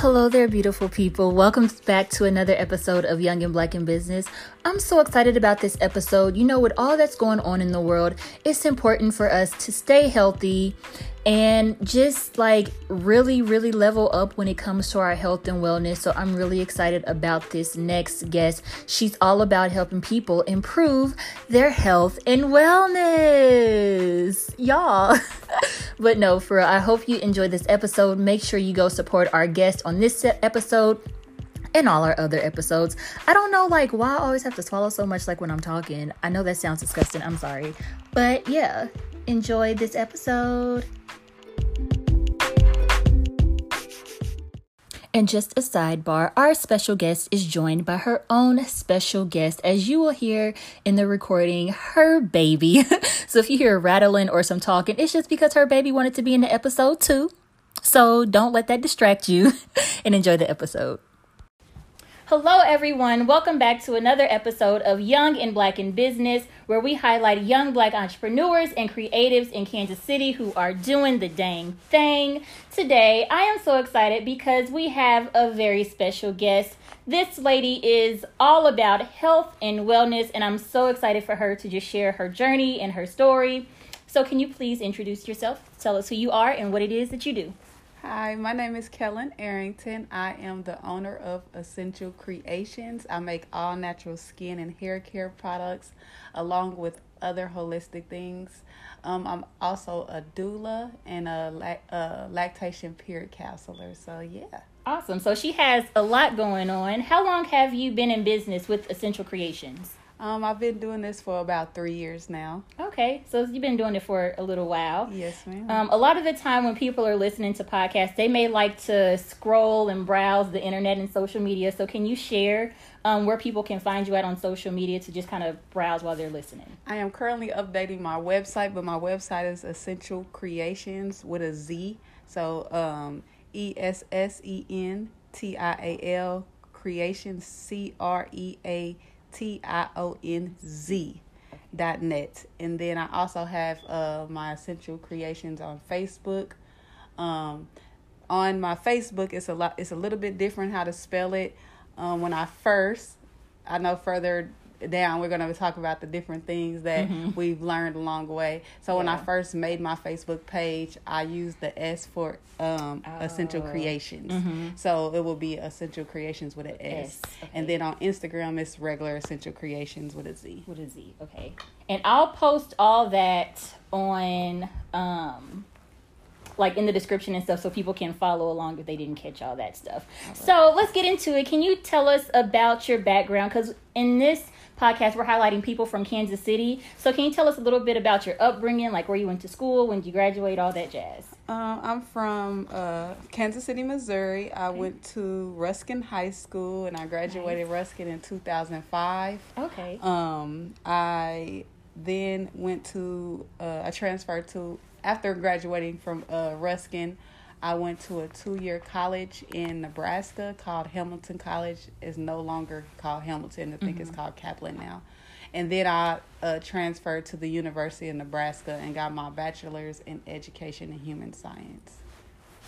Hello there, beautiful people. Welcome back to another episode of Young and Black in Business. I'm so excited about this episode. You know, with all that's going on in the world, it's important for us to stay healthy and just like really, really level up when it comes to our health and wellness. So I'm really excited about this next guest. She's all about helping people improve their health and wellness. Y'all. but no, for real, I hope you enjoyed this episode. Make sure you go support our guest on this episode and all our other episodes. I don't know like why I always have to swallow so much like when I'm talking. I know that sounds disgusting. I'm sorry. But yeah, enjoy this episode. And just a sidebar, our special guest is joined by her own special guest, as you will hear in the recording, her baby. so if you hear rattling or some talking, it's just because her baby wanted to be in the episode too. So don't let that distract you and enjoy the episode. Hello, everyone. Welcome back to another episode of Young and Black in Business, where we highlight young black entrepreneurs and creatives in Kansas City who are doing the dang thing. Today, I am so excited because we have a very special guest. This lady is all about health and wellness, and I'm so excited for her to just share her journey and her story. So, can you please introduce yourself? Tell us who you are and what it is that you do. Hi, my name is Kellen Arrington. I am the owner of Essential Creations. I make all natural skin and hair care products along with other holistic things. Um, I'm also a doula and a, a lactation peer counselor. So, yeah. Awesome. So, she has a lot going on. How long have you been in business with Essential Creations? Um, I've been doing this for about three years now. Okay, so you've been doing it for a little while. Yes, ma'am. Um, a lot of the time when people are listening to podcasts, they may like to scroll and browse the internet and social media. So, can you share um, where people can find you at on social media to just kind of browse while they're listening? I am currently updating my website, but my website is Essential Creations with a Z. So, um, E S S E N T I A L Creations C R E A T I O N Z dot net. And then I also have uh, my essential creations on Facebook. Um, on my Facebook, it's a lot. It's a little bit different how to spell it. Um, when I first, I know further down we're going to talk about the different things that mm-hmm. we've learned along the way so yeah. when i first made my facebook page i used the s for um, oh. essential creations mm-hmm. so it will be essential creations with an s, s. Okay. and then on instagram it's regular essential creations with a z with a z okay and i'll post all that on um like in the description and stuff so people can follow along if they didn't catch all that stuff. All right. So let's get into it. Can you tell us about your background? Because in this podcast, we're highlighting people from Kansas City. So, can you tell us a little bit about your upbringing, like where you went to school, when did you graduate, all that jazz? Um, I'm from uh, Kansas City, Missouri. I okay. went to Ruskin High School and I graduated nice. Ruskin in 2005. Okay. Um, I then went to, uh, I transferred to, after graduating from uh, Ruskin, I went to a two year college in Nebraska called Hamilton College. It's no longer called Hamilton. I think mm-hmm. it's called Kaplan now. And then I uh, transferred to the University of Nebraska and got my bachelor's in education and human science.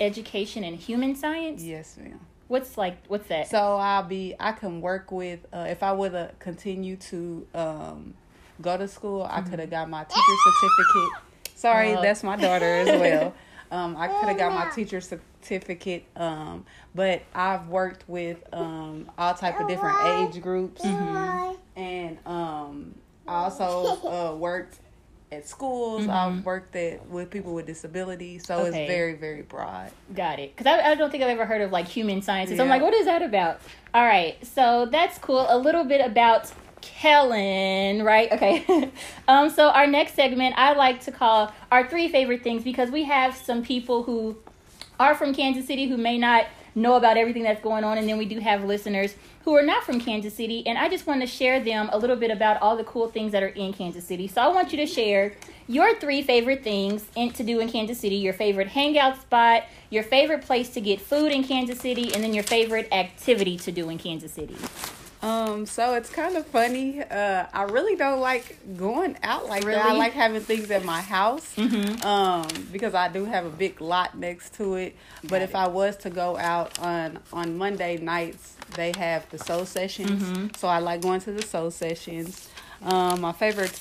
Education and human science? Yes, ma'am. What's like what's that? So I'll be I can work with uh, if I would have continued to um, go to school, I mm-hmm. could have got my teacher certificate. Sorry, uh, that's my daughter as well. Um, I could have got my teacher certificate, um, but I've worked with um, all type of different age groups, mm-hmm. and um, I also uh, worked at schools. Mm-hmm. I've worked at with people with disabilities, so okay. it's very very broad. Got it? Because I, I don't think I've ever heard of like human sciences. Yeah. I'm like, what is that about? All right, so that's cool. A little bit about Kellen, right? Okay. um, so our next segment I like to call our three favorite things because we have some people who are from Kansas City who may not know about everything that's going on, and then we do have listeners who are not from Kansas City, and I just want to share them a little bit about all the cool things that are in Kansas City. So I want you to share your three favorite things in, to do in Kansas City, your favorite hangout spot, your favorite place to get food in Kansas City, and then your favorite activity to do in Kansas City. Um, so it's kind of funny. Uh, I really don't like going out like that. I like having things at my house. Mm-hmm. Um, because I do have a big lot next to it. But Got if it. I was to go out on on Monday nights, they have the soul sessions. Mhm. So I like going to the soul sessions. Um, my favorite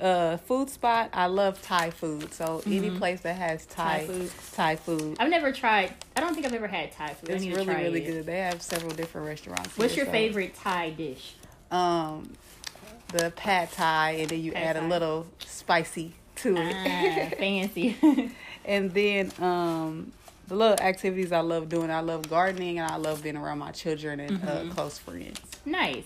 uh food spot, I love Thai food. So any place that has Thai Thai food. Thai food. I've never tried. I don't think I've ever had Thai food. I It's really really it. good. They have several different restaurants. What's here, your so- favorite Thai dish? um the pad thai and then you Pad add thai. a little spicy to it Ah, fancy. and then um the little activities i love doing i love gardening and i love being around my children and Mhm. uh, close friends nice.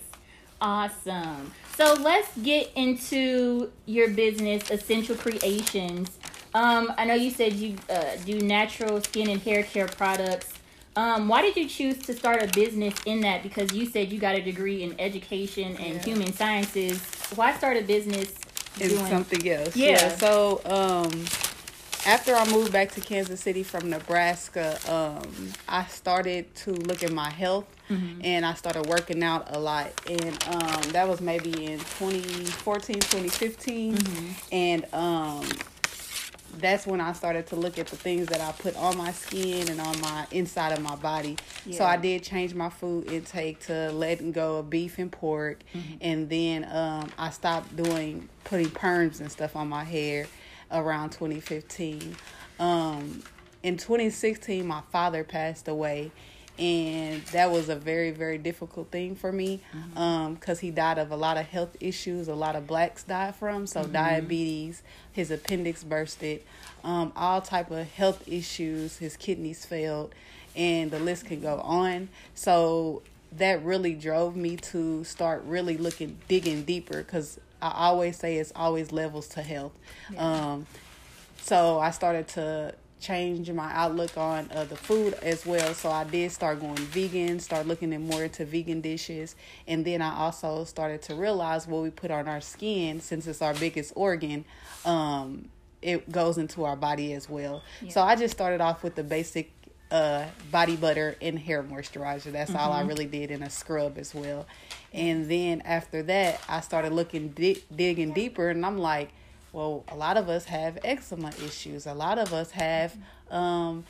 Awesome. So let's get into your business, Essential Creations. Um, I know you said you uh, do natural skin and hair care products. Um, why did you choose to start a business in that? Because you said you got a degree in education and Yeah. human sciences. Why start a business doing something else Yeah. so um after I moved back to Kansas City from Nebraska, um, I started to look at my health Mhm. and I started working out a lot. And um, that was maybe in 2014, 2015. Mhm. And um, that's when I started to look at the things that I put on my skin and on my inside of my body. So I did change my food intake to letting go of beef and pork. Mm-hmm. And then um, I stopped doing putting perms and stuff on my hair around 2015. Um, in 2016, my father passed away. And that was a very, very difficult thing for me because he died of a lot of health issues, a lot of blacks died from. So, diabetes, his appendix bursted, um, all type of health issues, his kidneys failed, and the list can go on. So, that really drove me to start really looking, digging deeper because I always say it's always levels to health. Um, so I started to change my outlook on uh, the food as well. So I did start going vegan, start looking at more into vegan dishes, and then I also started to realize what we put on our skin, since it's our biggest organ, um, it goes into our body as well. So I just started off with the basic uh, body butter and hair moisturizer. That's all I really did, and a scrub as well. And then after that, I started looking di- digging deeper, and I'm like, well, a lot of us have eczema issues. A lot of us have um,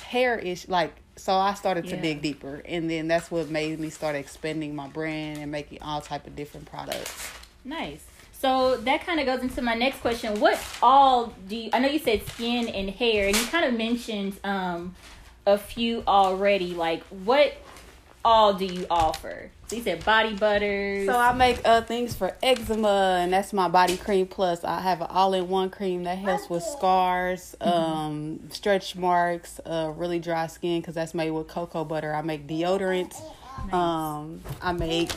hair issues. Like, so I started to Yeah. dig deeper, and then that's what made me start expanding my brand and making all type of different products. Nice. So that kind of goes into my next question. What all do you, I know you said skin and hair, and you kind of mentioned um, a few already. Like, what all do you offer? So you said body butters. So I make uh things for eczema, and that's my body cream plus. I have an all-in-one cream that helps with scars, um, stretch marks, uh, really dry skin because that's made with cocoa butter. I make deodorants. Um, I make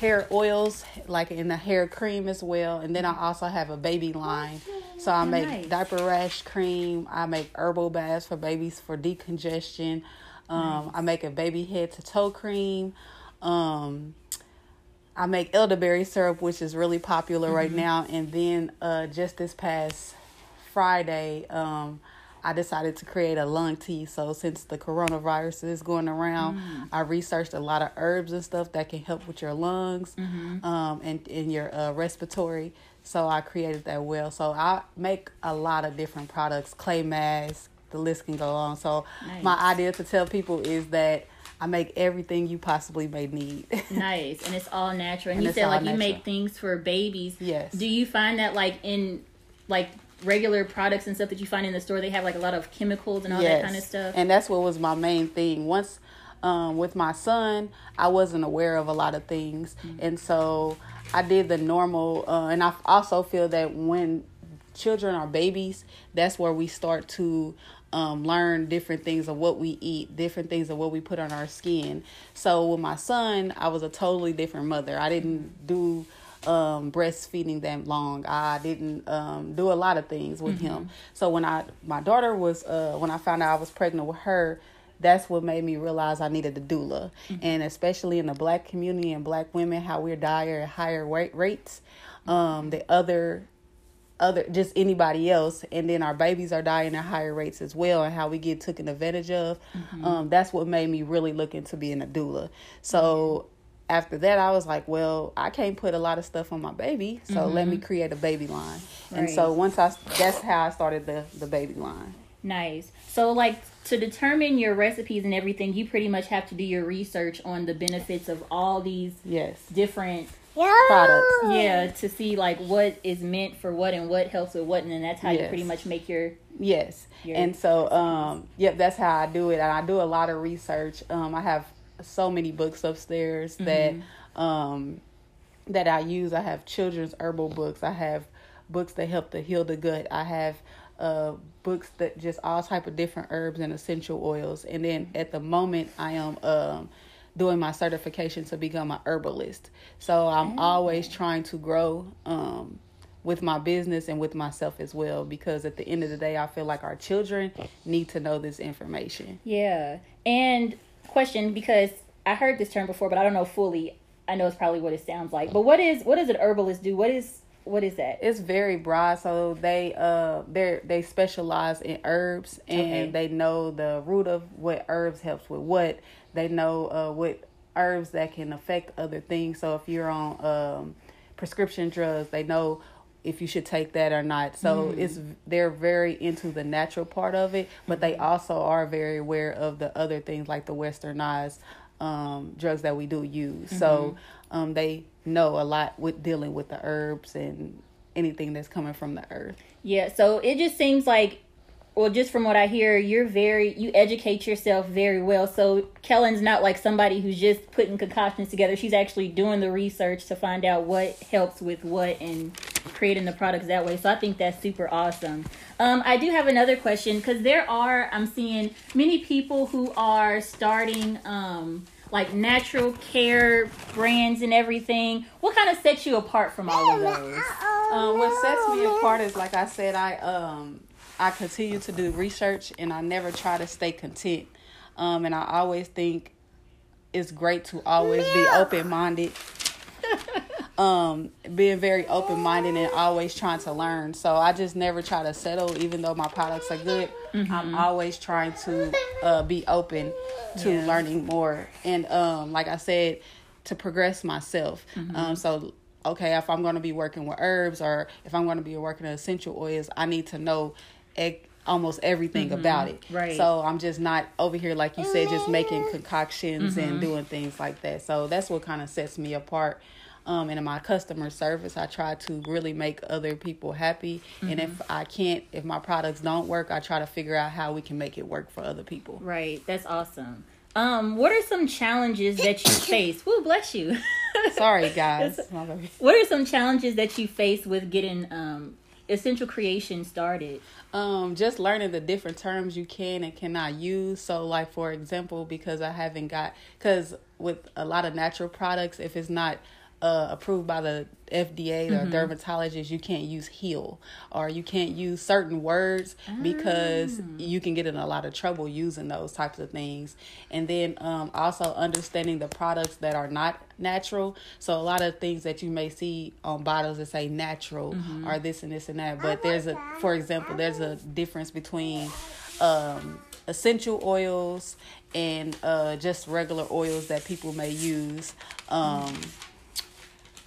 hair oils like in the hair cream as well, and then I also have a baby line. So I make nice. diaper rash cream. I make herbal baths for babies for decongestion. Um, I make a baby head to toe cream. Um, I make elderberry syrup, which is really popular right now. And then uh, just this past Friday, um, I decided to create a lung tea. So since the coronavirus is going around, I researched a lot of herbs and stuff that can help with your lungs um, and and your uh, respiratory. So I created that well. So I make a lot of different products, clay masks. The list can go on. So Nice. my idea to tell people is that I make everything you possibly may need. nice, and it's all natural. And, And you said like you make things for babies. Yes. Do you find that like in like regular products and stuff that you find in the store, they have like a lot of chemicals and all that kind of stuff? And that's what was my main thing. Once um, with my son, I wasn't aware of a lot of things. Mm-hmm. And so I did the normal. Uh, and I also feel that when children are babies, that's where we start to um, learn different things of what we eat, different things of what we put on our skin. So with my son, I was a totally different mother. I didn't do um breastfeeding that long. I didn't um do a lot of things with him. So when i my daughter was uh when i found out i was pregnant with her that's what made me realize i needed a doula. And especially in the black community and black women how we're dire at higher weight rates um the other other just anybody else. And then our babies are dying at higher rates as well and how we get taken advantage of. Um that's what made me really look into being a doula. So after that, I was like, well, I can't put a lot of stuff on my baby, so let me Mm-hmm. create a baby line. And so once I, that's how I started the the baby line. Nice. So, like, to determine your recipes and everything, you pretty much have to do your research on the benefits of all these Yes, different, products. yeah, to see like what is meant for what and what helps with what, and then that's how you pretty much make your. Yes. Your and so, um, yep, that's how I do it. And I do a lot of research. Um, I have so many books upstairs that, um, that I use. I have children's herbal books. I have books that help to heal the gut. I have, uh, books that just all type of different herbs and essential oils. And then at the moment I am, um, doing my certification to become an herbalist. So I'm always trying to grow, um, with my business and with myself as well because at the end of the day I feel like our children need to know this information. Yeah. And question because I heard this term before, but I don't know fully. I know it's probably what it sounds like. But what is what does an herbalist do? What is what is that? It's very broad so they uh they they specialize in herbs and Okay. they know the root of what herbs helps with what. They know uh what herbs that can affect other things. So if you're on um prescription drugs, they know if you should take that or not. So it's they're very into the natural part of it, but they also are very aware of the other things like the westernized um, drugs that we do use. So um, they know a lot with dealing with the herbs and anything that's coming from the earth. Yeah, so it just seems like well, just from what I hear, you're very you educate yourself very well. So Kellen's not like somebody who's just putting concoctions together. She's actually doing the research to find out what helps with what and creating the products that way. So I think that's super awesome. Um, I do have another question because there are I'm seeing many people who are starting um like natural care brands and everything. What kind of sets you apart from all of those? Um, what sets me apart is like I said, I um I continue to do research and I never try to stay content. Um, and I always think it's great to always be open minded. um, being very open minded and always trying to learn. So I just never try to settle, even though my products are good. I'm always trying to uh, be open to Yeah. learning more. And um, like I said, to progress myself. Um, so okay, if I'm going to be working with herbs or if I'm going to be working with essential oils, I need to know ec- almost everything about it. Right. So I'm just not over here, like you said, just making concoctions and doing things like that. So that's what kind of sets me apart. Um, and in my customer service, I try to really make other people happy. And if I can't, if my products don't work, I try to figure out how we can make it work for other people. Right, that's awesome. Um, what are some challenges that you face? Woo, bless you. Sorry, guys. What are some challenges that you face with getting um essential creation started? Um, just learning the different terms you can and cannot use. So, like for example, because I haven't got because with a lot of natural products, if it's not uh, approved by the FDA or dermatologist, you can't use heal or you can't use certain words because you can get in a lot of trouble using those types of things. And then um, also understanding the products that are not natural. So a lot of things that you may see on bottles that say natural are this and this and that. But there's a, for example, there's a difference between um, essential oils and uh, just regular oils that people may use. Um,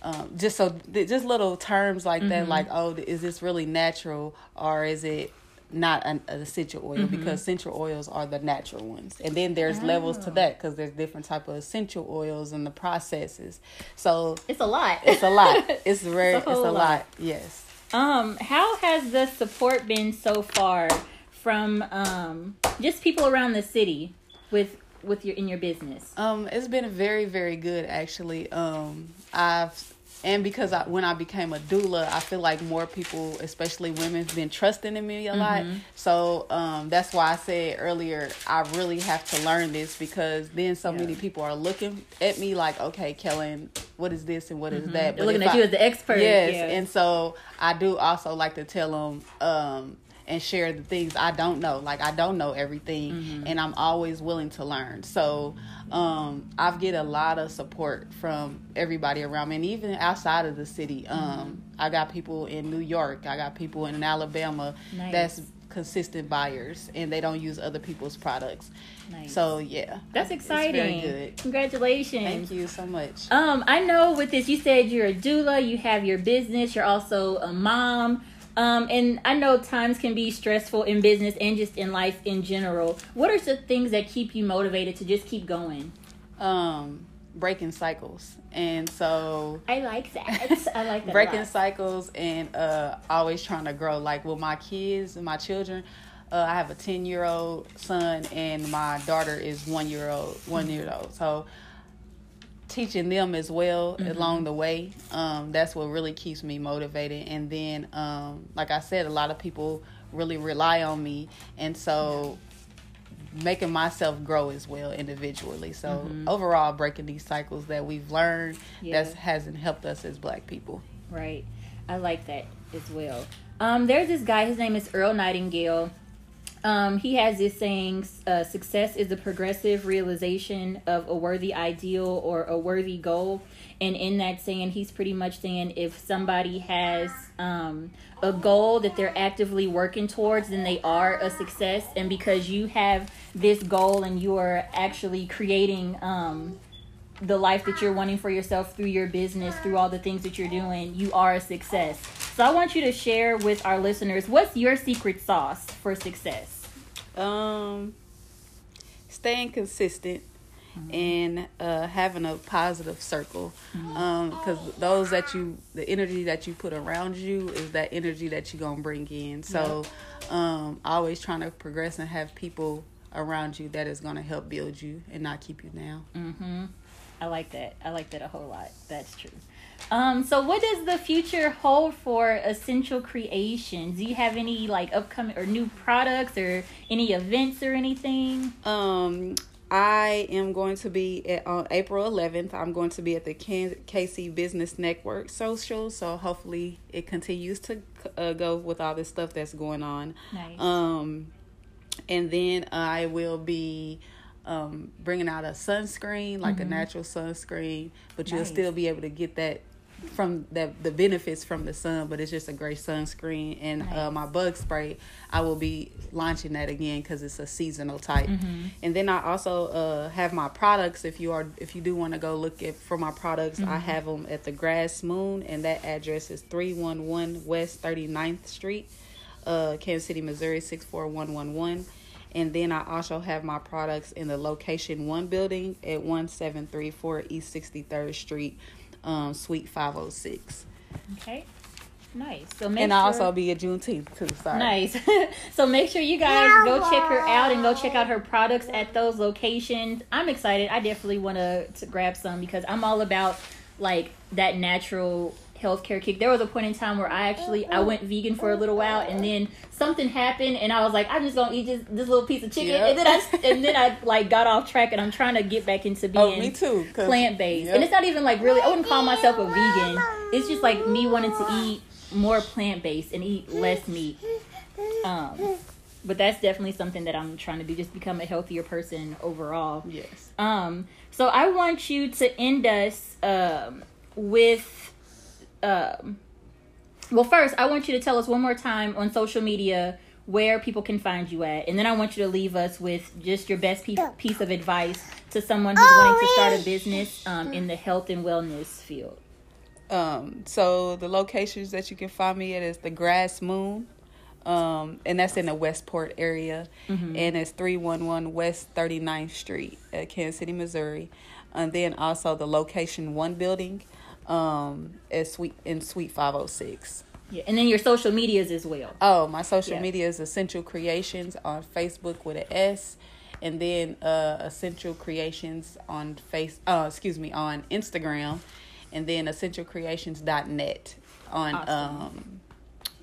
um, just so th- just little terms like that, like oh, is this really natural or is it not an, essential oil? Because essential oils are the natural ones, and then there's levels to that because there's different type of essential oils and the processes. So It's a lot. it's a lot. It's very It's it's a a, lot. lot. Yes. Um, how has the support been so far from um just people around the city with with your in your business? Um, it's been very, very good actually. Um, I've and because I, when I became a doula, I feel like more people, especially women, have been trusting in me a lot. So um, that's why I said earlier, I really have to learn this because then so many people are looking at me like, okay, Kellen, what is this and what is that? They're looking at I- you as the expert. Yes, yeah. and so I do also like to tell them um, and share the things I don't know. Like I don't know everything, Mm-hmm. and I'm always willing to learn. So um, I've get a lot of support from everybody around me, and even outside of the city. Um, I got people in New York. I got people in Alabama Nice. that's consistent buyers and they don't use other people's products. Nice. So yeah, That's exciting. very good. Congratulations. Thank you so much. Um, I know with this, you said you're a doula, you have your business, you're also a mom. Um, and I know times can be stressful in business and just in life in general. What are some things that keep you motivated to just keep going? Um, breaking cycles, and so I like that. I like that. breaking cycles and uh, always trying to grow. Like with my kids and my children, uh, I have a ten year old son and my daughter is one year old. One year old. So teaching them as well along the way. Um, that's what really keeps me motivated. And then, um, like I said, a lot of people really rely on me, and so making myself grow as well individually. So overall, breaking these cycles that we've learned Yeah. that hasn't helped us as Black people. Right. I like that as well. Um, there's this guy, his name is Earl Nightingale. Um, he has this saying uh, success is the progressive realization of a worthy ideal or a worthy goal. And in that saying, he's pretty much saying if somebody has um, a goal that they're actively working towards, then they are a success. And because you have this goal and you are actually creating um, the life that you're wanting for yourself through your business, through all the things that you're doing, you are a success. So I want you to share with our listeners what's your secret sauce for success? Um, staying consistent and uh, having a positive circle. Um, because those that you, the energy that you put around you is that energy that you're gonna bring in. So, um, always trying to progress and have people around you that is gonna help build you and not keep you down. Mm-hmm. I like that. I like that a whole lot. That's true. Um, so what does the future hold for Essential Creations? Do you have any like upcoming or new products or any events or anything? Um, I am going to be at on April 11th. I'm going to be at the KC Business Network social. So hopefully it continues to uh, go with all this stuff that's going on. Nice. Um, and then I will be um bringing out a sunscreen, like a natural sunscreen, but you'll Nice. still be able to get that from that the benefits from the sun, but it's just a great sunscreen. And uh, my bug spray, I will be launching that again because it's a seasonal type. And then I also uh, have my products. If you are if you do want to go look at for my products, I have them at the Grass Moon, and that address is three one one West 39th Street, uh, Kansas City, Missouri six four one one one. And then I also have my products in the location one building at one seven three four East Sixty Third Street, um, Suite five oh six. Okay. Nice. So make And sure- I also be at Juneteenth too. Sorry. Nice. so make sure you guys go check her out and go check out her products at those locations. I'm excited. I definitely want to to grab some because I'm all about like that natural healthcare kick. There was a point in time where I actually I went vegan for a little while and then something happened and I was like I'm just to eat just this little piece of chicken Yep. and then I and then I like got off track and I'm trying to get back into being Oh, me too. plant based. Yep. And it's not even like really I wouldn't call myself a vegan. It's just like me wanting to eat more plant based and eat less meat. Um but that's definitely something that I'm trying to do, just become a healthier person overall. Yes. Um, so I want you to end us um, with, um, well, first I want you to tell us one more time on social media where people can find you at, and then I want you to leave us with just your best piece, piece of advice to someone who's wanting to start a business um, in the health and wellness field. Um, so the locations that you can find me at is the Grass Moon, um, and that's in the Westport area, and it's three one one West 39th Street at Kansas City, Missouri, and then also the location one building, um, is Suite in Suite five oh six. Yeah, and then your social medias as well. Oh, my social Yeah. media is Essential Creations on Facebook with an S, and then uh, Essential Creations on face. Uh, excuse me, on Instagram, and then EssentialCreations.net on Awesome. um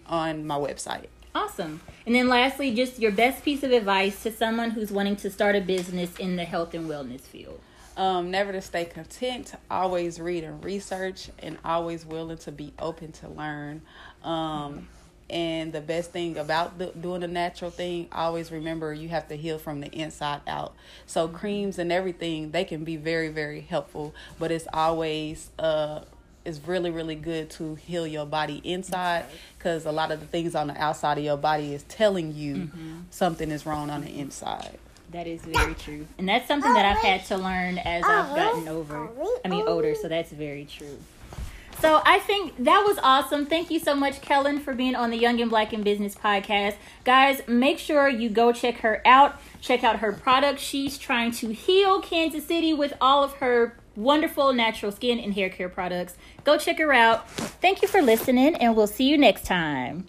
on my website. Awesome. And then lastly, just your best piece of advice to someone who's wanting to start a business in the health and wellness field. Um, never to stay content, always read and research, and always willing to be open to learn. Um, and the best thing about the, doing the natural thing, always remember you have to heal from the inside out. So creams and everything, they can be very, very helpful, but it's always uh, it's really really good to heal your body inside because a lot of the things on the outside of your body is telling you Mm-hmm. something is wrong on the inside. That is very true. And that's something that I've had to learn as I've gotten over. I mean, older, so that's very true. So I think that was awesome. Thank you so much, Kellen, for being on the Young and Black in Business podcast. Guys, make sure you go check her out. Check out her products. She's trying to heal Kansas City with all of her wonderful natural skin and hair care products. Go check her out. Thank you for listening, and we'll see you next time.